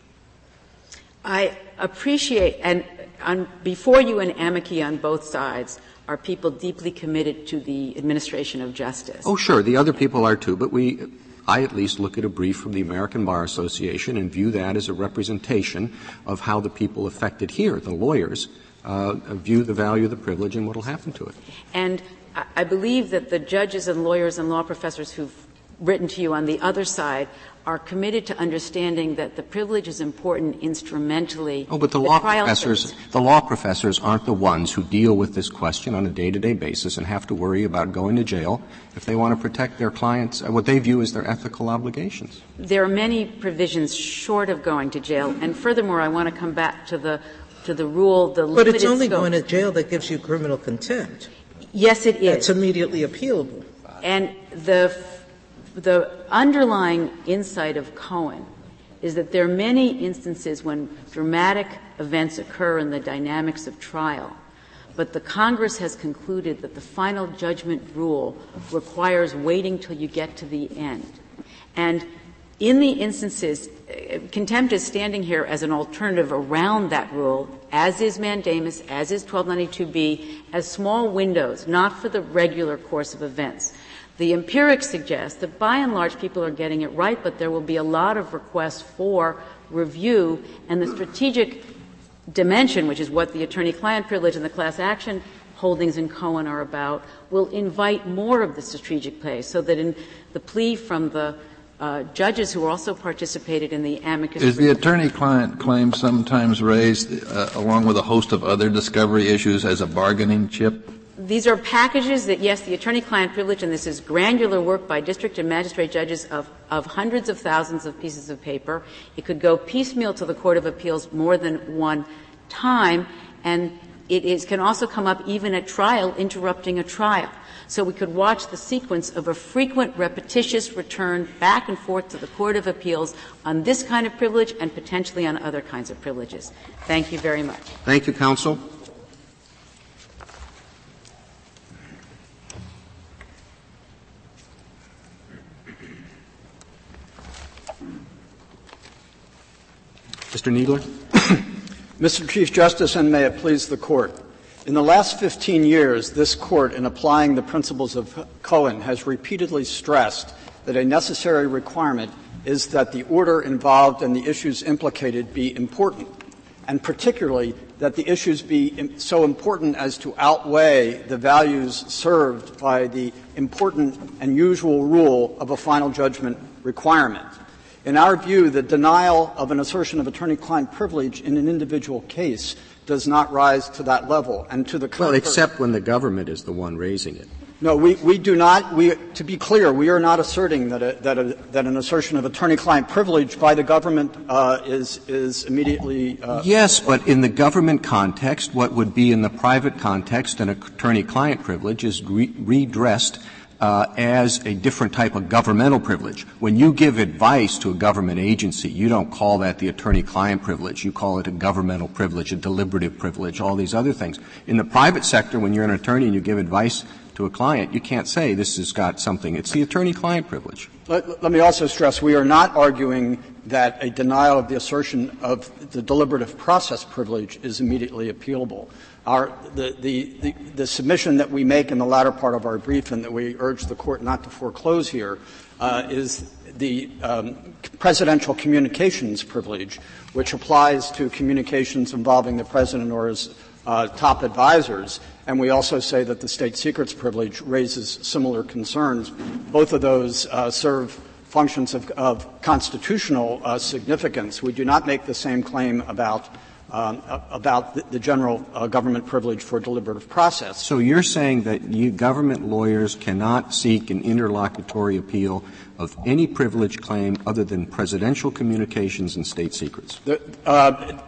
I appreciate, and on, before you and amici on both sides are people deeply committed to the administration of justice. Oh, sure. The other people are too, but we, I at least look at a brief from the American Bar Association and view that as a representation of how the people affected here, the lawyers, uh, view the value of the privilege and what will happen to it. And I believe that the judges and lawyers and law professors who've written to you on the other side are committed to understanding that the privilege is important instrumentally. Oh, but the, law professors, the law professors aren't the ones who deal with this question on a day-to-day basis and have to worry about going to jail if they want to protect their clients, what they view as their ethical obligations. There are many provisions short of going to jail, and furthermore, I want to come back to the to the rule, the but it's only scope. going to jail that gives you criminal contempt. Yes, it is. It's immediately appealable. And the the underlying insight of Cohen is that there are many instances when dramatic events occur in the dynamics of trial, but the Congress has concluded that the final judgment rule requires waiting till you get to the end. And in the instances, contempt is standing here as an alternative around that rule, as is mandamus, as is 1292b, as small windows, not for the regular course of events. The empirics suggest that by and large people are getting it right, but there will be a lot of requests for review, and the strategic dimension, which is what the attorney-client privilege and the class action holdings in Cohen are about, will invite more of the strategic play, so that in the plea from the uh, judges who also participated in the amicus. Is the attorney-client claim sometimes raised uh, along with a host of other discovery issues as a bargaining chip? These are packages that, yes, the attorney-client privilege, and this is granular work by district and magistrate judges of, of hundreds of thousands of pieces of paper. It could go piecemeal to the Court of Appeals more than one time, and it is, can also come up even at trial, interrupting a trial. So we could watch the sequence of a frequent, repetitious return back and forth to the Court of Appeals on this kind of privilege and potentially on other kinds of privileges. Thank you very much. Thank you, counsel. Mr. Kneedler? Mr. Chief Justice, and may it please the Court. In the last 15 years, this Court, in applying the principles of Cohen, has repeatedly stressed that a necessary requirement is that the order involved and the issues implicated be important, and particularly that the issues be so important as to outweigh the values served by the important and usual rule of a final judgment requirement. In our view, the denial of an assertion of attorney-client privilege in an individual case does not rise to that level. And to the contrary, well, except when the government is the one raising it. No, we, we do not. We, to be clear, we are not asserting that, a, that, a, that an assertion of attorney-client privilege by the government uh, is is immediately. Uh, yes, but in the government context, what would be in the private context an attorney-client privilege is re- redressed uh, as a different type of governmental privilege. When you give advice to a government agency, you don't call that the attorney-client privilege. You call it a governmental privilege, a deliberative privilege, all these other things. In the private sector, when you're an attorney and you give advice to a client, you can't say this has got something. It's the attorney-client privilege. Let, let, me also stress we are not arguing that a denial of the assertion of the deliberative process privilege is immediately appealable. Our, the, the, the, submission that we make in the latter part of our brief and that we urge the court not to foreclose here uh, is the um, presidential communications privilege, which applies to communications involving the president or his uh, top advisors. And we also say that the state secrets privilege raises similar concerns. Both of those uh, serve functions of, of constitutional uh, significance. We do not make the same claim about um, about the, the general uh, government privilege for deliberative process. So you're saying that you, government lawyers cannot seek an interlocutory appeal of any privilege claim other than presidential communications and state secrets? The, uh,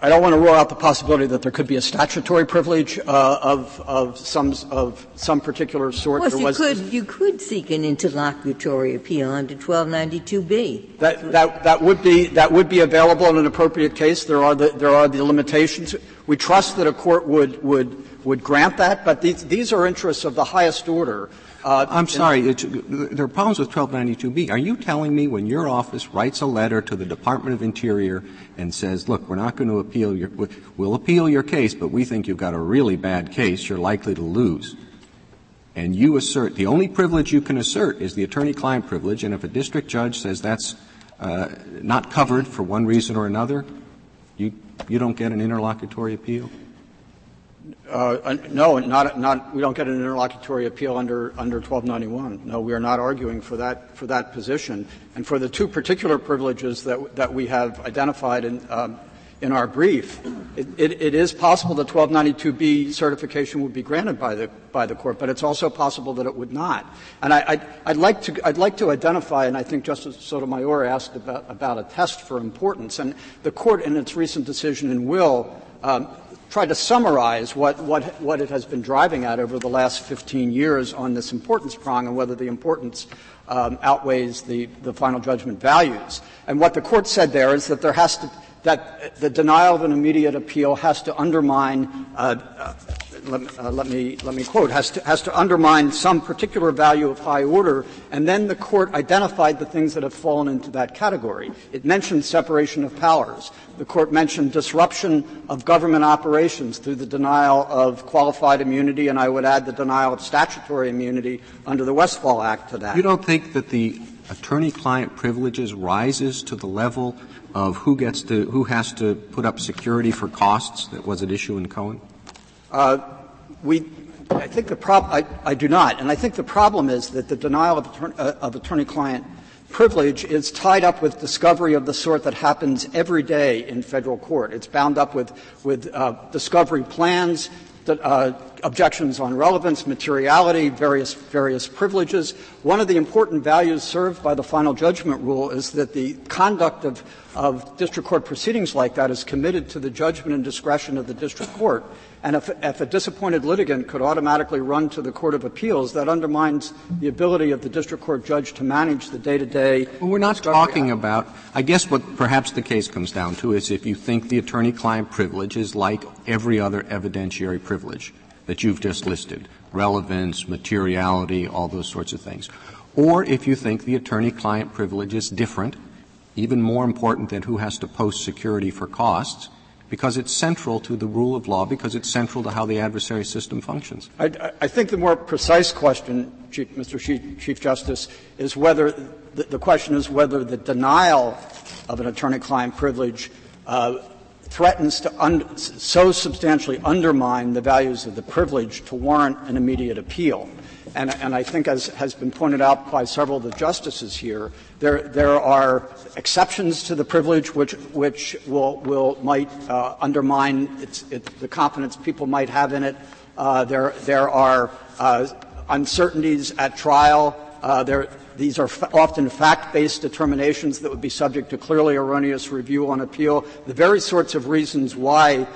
I don't want to rule out the possibility that there could be a statutory privilege uh, of, of some of some particular sort. Of course, you could you could seek an interlocutory appeal under 1292b. That that that would be that would be available in an appropriate case. There are the there are the limitations. We trust that a court would would would grant that, but these these are interests of the highest order. Uh, I'm sorry. there are problems with 1292B. Are you telling me when your office writes a letter to the Department of Interior and says, "Look, we're not going to appeal your, we'll appeal your case, but we think you've got a really bad case. You're likely to lose." And you assert the only privilege you can assert is the attorney-client privilege, and if a district judge says that's uh, not covered for one reason or another, you you don't get an interlocutory appeal. Uh, no, not, not, we don't get an interlocutory appeal under, under 1291. No, we are not arguing for that, for that position. And for the two particular privileges that, that we have identified in, um, in our brief, it, it, it is possible that 1292B certification would be granted by the, by the court, but it's also possible that it would not. And I, I'd, I'd, like to, I'd like to identify, and I think Justice Sotomayor asked about, about a test for importance, and the court in its recent decision in Will um, tried to summarize what, what, what it has been driving at over the last 15 years on this importance prong and whether the importance um, outweighs the, the final judgment values. And what the court said there is that there has to that the denial of an immediate appeal has to undermine uh, uh, let, uh, let, me, let me quote, has to, has to undermine some particular value of high order, and then the court identified the things that have fallen into that category. It mentioned separation of powers. The court mentioned disruption of government operations through the denial of qualified immunity, and I would add the denial of statutory immunity under the Westfall Act to that. You don't think that the attorney-client privileges rises to the level of who gets to, who has to put up security for costs that was at issue in Cohen? Uh, we, I think the problem, I, do not, and I think the problem is that the denial uh, of attorney-client privilege is tied up with discovery of the sort that happens every day in federal court. It's bound up with, with uh, discovery plans, uh, objections on relevance, materiality, various, various privileges. One of the important values served by the final judgment rule is that the conduct of, of district court proceedings like that is committed to the judgment and discretion of the district court. And if, if, a disappointed litigant could automatically run to the Court of Appeals, that undermines the ability of the district court judge to manage the day to day. Well, we're not talking about, I guess what perhaps the case comes down to is if you think the attorney client privilege is like every other evidentiary privilege that you've just listed relevance, materiality, all those sorts of things. Or if you think the attorney client privilege is different, even more important than who has to post security for costs, because it's central to the rule of law, because it's central to how the adversary system functions. I, I think the more precise question, Chief, Mr. Chief, Chief, Justice, is whether the, the, question is whether the denial of an attorney-client privilege uh, threatens to un- so substantially undermine the values of the privilege to warrant an immediate appeal. And, and, I think, as has been pointed out by several of the justices here, there, there are exceptions to the privilege which, which will, will might uh, undermine its, it, the confidence people might have in it. Uh, there, there are uh, uncertainties at trial. Uh, there, these are often fact-based determinations that would be subject to clearly erroneous review on appeal. The very sorts of reasons why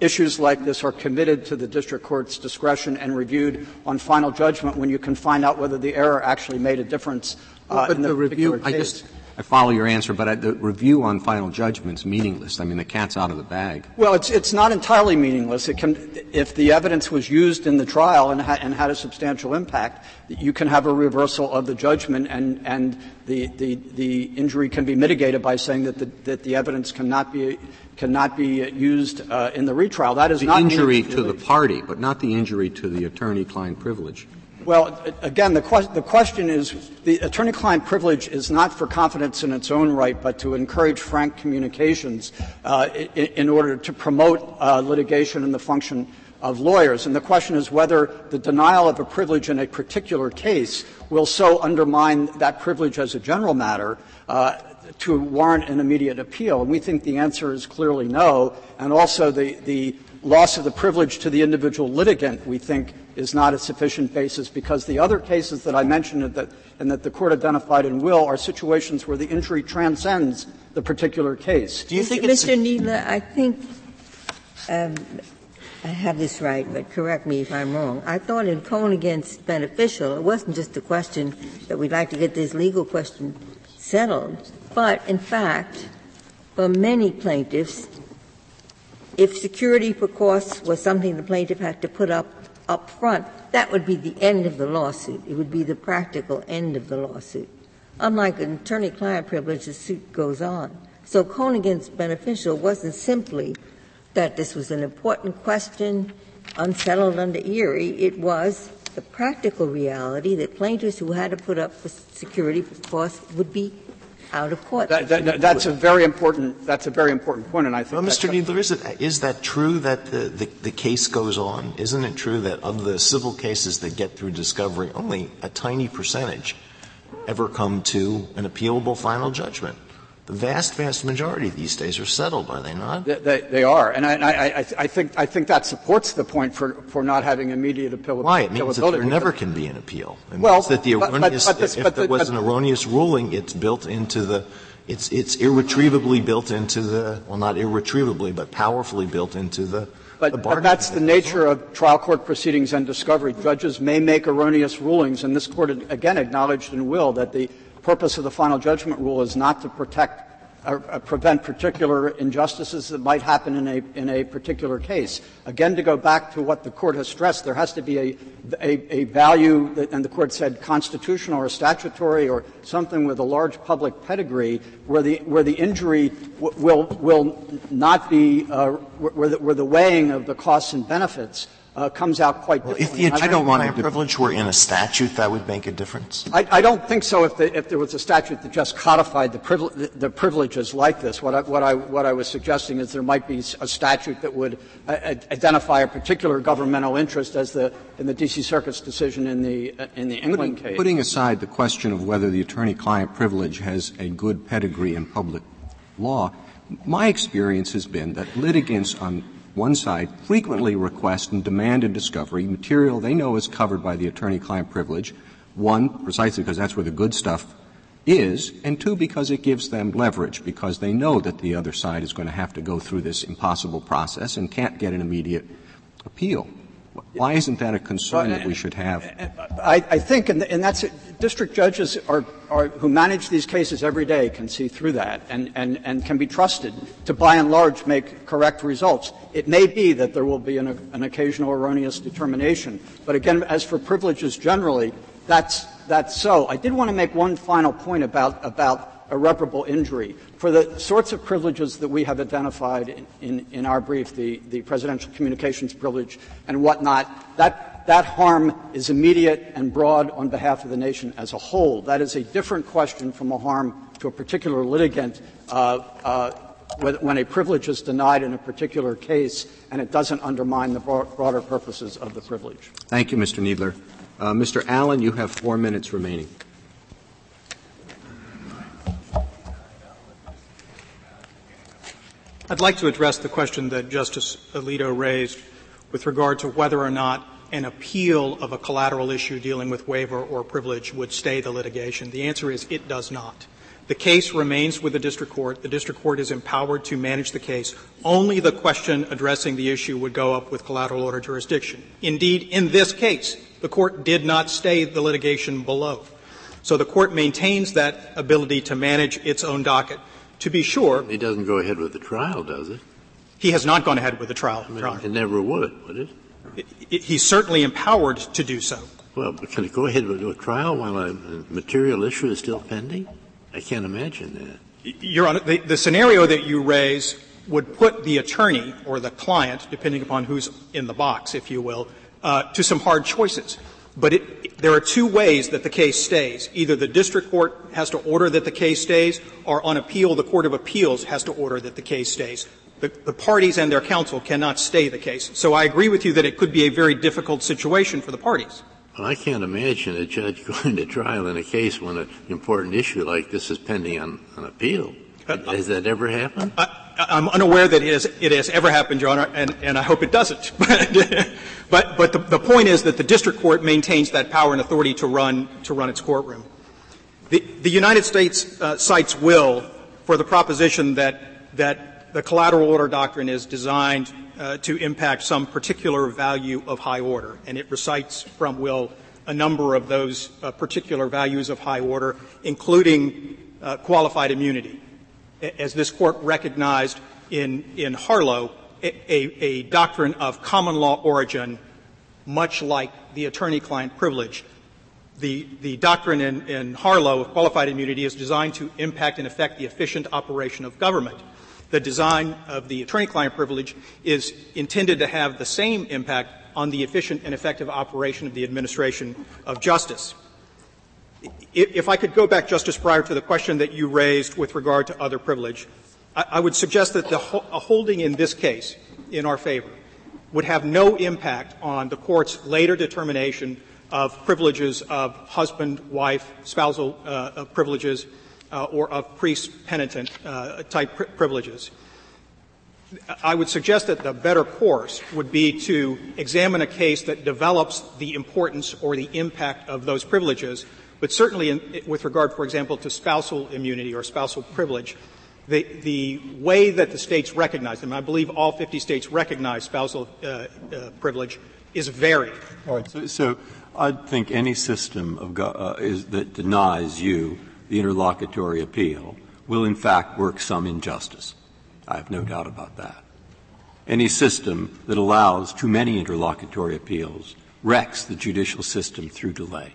issues like this are committed to the district court's discretion and reviewed on final judgment when you can find out whether the error actually made a difference uh, but in the, the review, I just, I follow your answer, but I, the review on final judgment is meaningless. I mean, the cat's out of the bag. Well, it's, it's not entirely meaningless. It can, if the evidence was used in the trial and, ha- and had a substantial impact, you can have a reversal of the judgment and, and the, the, the injury can be mitigated by saying that the, that the evidence cannot be, cannot be used uh, in the retrial. That is the not injury to the party, but not the injury to the attorney-client privilege. Well, again, the, que- the, question is the attorney client privilege is not for confidence in its own right, but to encourage frank communications uh, in, in, order to promote uh, litigation and the function of lawyers. And the question is whether the denial of a privilege in a particular case will so undermine that privilege as a general matter uh, to warrant an immediate appeal. And we think the answer is clearly no. And also the, the loss of the privilege to the individual litigant, we think, is not a sufficient basis because the other cases that I mentioned and that, and that the court identified in Will are situations where the injury transcends the particular case. Do you think Mr. Kneedler, I think um, I have this right, but correct me if I'm wrong. I thought in Cohen against beneficial, it wasn't just a question that we'd like to get this legal question settled, but in fact, for many plaintiffs, if security for costs was something the plaintiff had to put up up front, that would be the end of the lawsuit. It would be the practical end of the lawsuit. Unlike an attorney-client privilege, the suit goes on. So against beneficial wasn't simply that this was an important question unsettled under Erie. It was the practical reality that plaintiffs who had to put up for security for costs would be out of court. That, that, that's a very important. That's a very important point, and I think. Well, Mr. Kneedler, is, it, is that true that the, the, the case goes on? Isn't it true that of the civil cases that get through discovery, only a tiny percentage ever come to an appealable final judgment? The vast, vast majority these days are settled, are they not? They, they, they are, and I, I, I, think I think that supports the point for, for not having immediate appeal. Why? It means that there never can be an appeal. It well, that the erroneous, but, but, but if, if there was an erroneous ruling, it's built into the it's, it's irretrievably built into the, well, not irretrievably, but powerfully built into the, but, the but that's the nature of trial court proceedings and discovery. Judges may make erroneous rulings, and this court again acknowledged and will that the purpose of the final judgment rule is not to protect or uh, prevent particular injustices that might happen in a, in a particular case. Again, to go back to what the court has stressed, there has to be a, a, a value, that, and the court said constitutional or statutory or something with a large public pedigree where the, where the injury w- will, will not be, uh, where, the, where the weighing of the costs and benefits uh, comes out quite well, If the I don't want a privilege were in a statute, that would make a difference. I, I don't think so. If, the, if, there was a statute that just codified the, privile- the privileges like this, what I, what, I, what I, was suggesting is there might be a statute that would uh, identify a particular governmental interest, as the in the D.C. Circuit's decision in the uh, in the England putting, case. Putting aside the question of whether the attorney-client privilege has a good pedigree in public law, my experience has been that litigants on one side frequently request and demand in discovery material they know is covered by the attorney-client privilege, one, precisely because that's where the good stuff is, and two, because it gives them leverage, because they know that the other side is going to have to go through this impossible process and can't get an immediate appeal. Why isn't that a concern that we should have? I, I think, and, and, that's district judges are, are, who manage these cases every day can see through that and, and, and can be trusted to, by and large, make correct results. It may be that there will be an, an occasional erroneous determination, but again, as for privileges generally, that's that's so. I did want to make one final point about about irreparable injury. For the sorts of privileges that we have identified in, in, in, our brief, the, the presidential communications privilege and whatnot, that, that harm is immediate and broad on behalf of the nation as a whole. That is a different question from a harm to a particular litigant uh, uh, when a privilege is denied in a particular case and it doesn't undermine the broader purposes of the privilege. Thank you, Mr. Kneedler. Uh, Mr. Allen, you have four minutes remaining. I'd like to address the question that Justice Alito raised with regard to whether or not an appeal of a collateral issue dealing with waiver or privilege would stay the litigation. The answer is it does not. The case remains with the district court. The district court is empowered to manage the case. Only the question addressing the issue would go up with collateral order jurisdiction. Indeed, in this case, the court did not stay the litigation below. So the court maintains that ability to manage its own docket. To be sure, he doesn't go ahead with the trial, does it? He has not gone ahead with the trial. I mean, it never would, would it? it, it he's certainly empowered to do so. Well, but can it go ahead with a trial while a material issue is still pending? I can't imagine that. Your Honor, the, the scenario that you raise would put the attorney or the client, depending upon who's in the box, if you will, uh, to some hard choices. But it, there are two ways that the case stays. Either the district court has to order that the case stays, or on appeal, the court of appeals has to order that the case stays. The, the, parties and their counsel cannot stay the case. So I agree with you that it could be a very difficult situation for the parties. Well, I can't imagine a judge going to trial in a case when an important issue like this is pending on, on appeal. Uh, has that ever happened? Am unaware that it has, ever happened, Your Honor, and, I hope it doesn't. but, the, point is that the district court maintains that power and authority to run, its courtroom. The, United States uh, cites Will for the proposition that, the collateral order doctrine is designed uh, to impact some particular value of high order, and it recites from Will a number of those uh, particular values of high order, including qualified immunity as this court recognized in, in Harlow, a, a, doctrine of common law origin, much like the attorney-client privilege. The, the doctrine in, in Harlow of qualified immunity is designed to impact and affect the efficient operation of government. The design of the attorney-client privilege is intended to have the same impact on the efficient and effective operation of the administration of justice. If I could go back, Justice Breyer, to the question that you raised with regard to other privilege, I, would suggest that the holding in this case, in our favor, would have no impact on the court's later determination of privileges of husband, wife, spousal uh, privileges, uh, or of priest penitent uh, type pri- privileges. I would suggest that the better course would be to examine a case that develops the importance or the impact of those privileges, but certainly in, with regard, for example, to spousal immunity or spousal privilege, the, the way that the states recognize them, I believe all 50 states recognize spousal uh, uh, privilege, is varied. All right. So, so I think any system of uh, is, that denies you the interlocutory appeal will in fact work some injustice. I have no doubt about that. Any system that allows too many interlocutory appeals wrecks the judicial system through delay.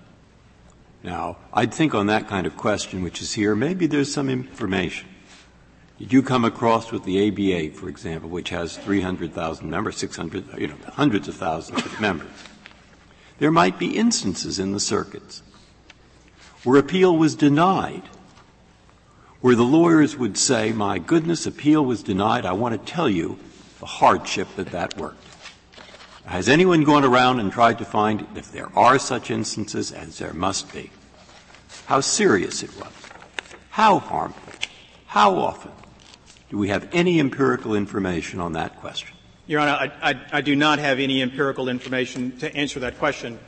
Now, I'd think on that kind of question, which is here, maybe there's some information. Did you come across with the ABA, for example, which has 300,000 members, 600, you know, hundreds of thousands of members? There might be instances in the circuits where appeal was denied where the lawyers would say, my goodness, appeal was denied. I want to tell you the hardship that that worked. Has anyone gone around and tried to find if there are such instances, as there must be, how serious it was? How harmful? How often? Do we have any empirical information on that question? Your Honor, I, I, I do not have any empirical information to answer that question.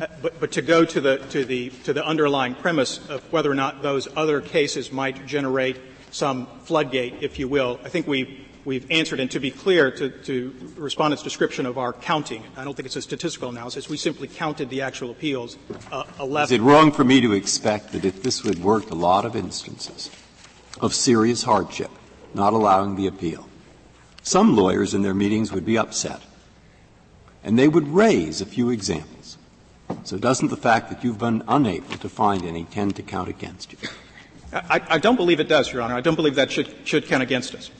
Uh, but, but to go to the, to, the, to the underlying premise of whether or not those other cases might generate some floodgate, if you will, I think we've, we've answered. And to be clear, to, to Respondent's description of our counting, I don't think it's a statistical analysis. We simply counted the actual appeals, uh, 11. Is it wrong for me to expect that if this would work a lot of instances of serious hardship, not allowing the appeal, some lawyers in their meetings would be upset. And they would raise a few examples so doesn't the fact that you've been unable to find any tend to count against you? I, I don't believe it does, Your Honor. I don't believe that should, should count against us.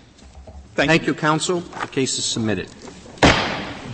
Thank, Thank you. you, counsel. The case is submitted.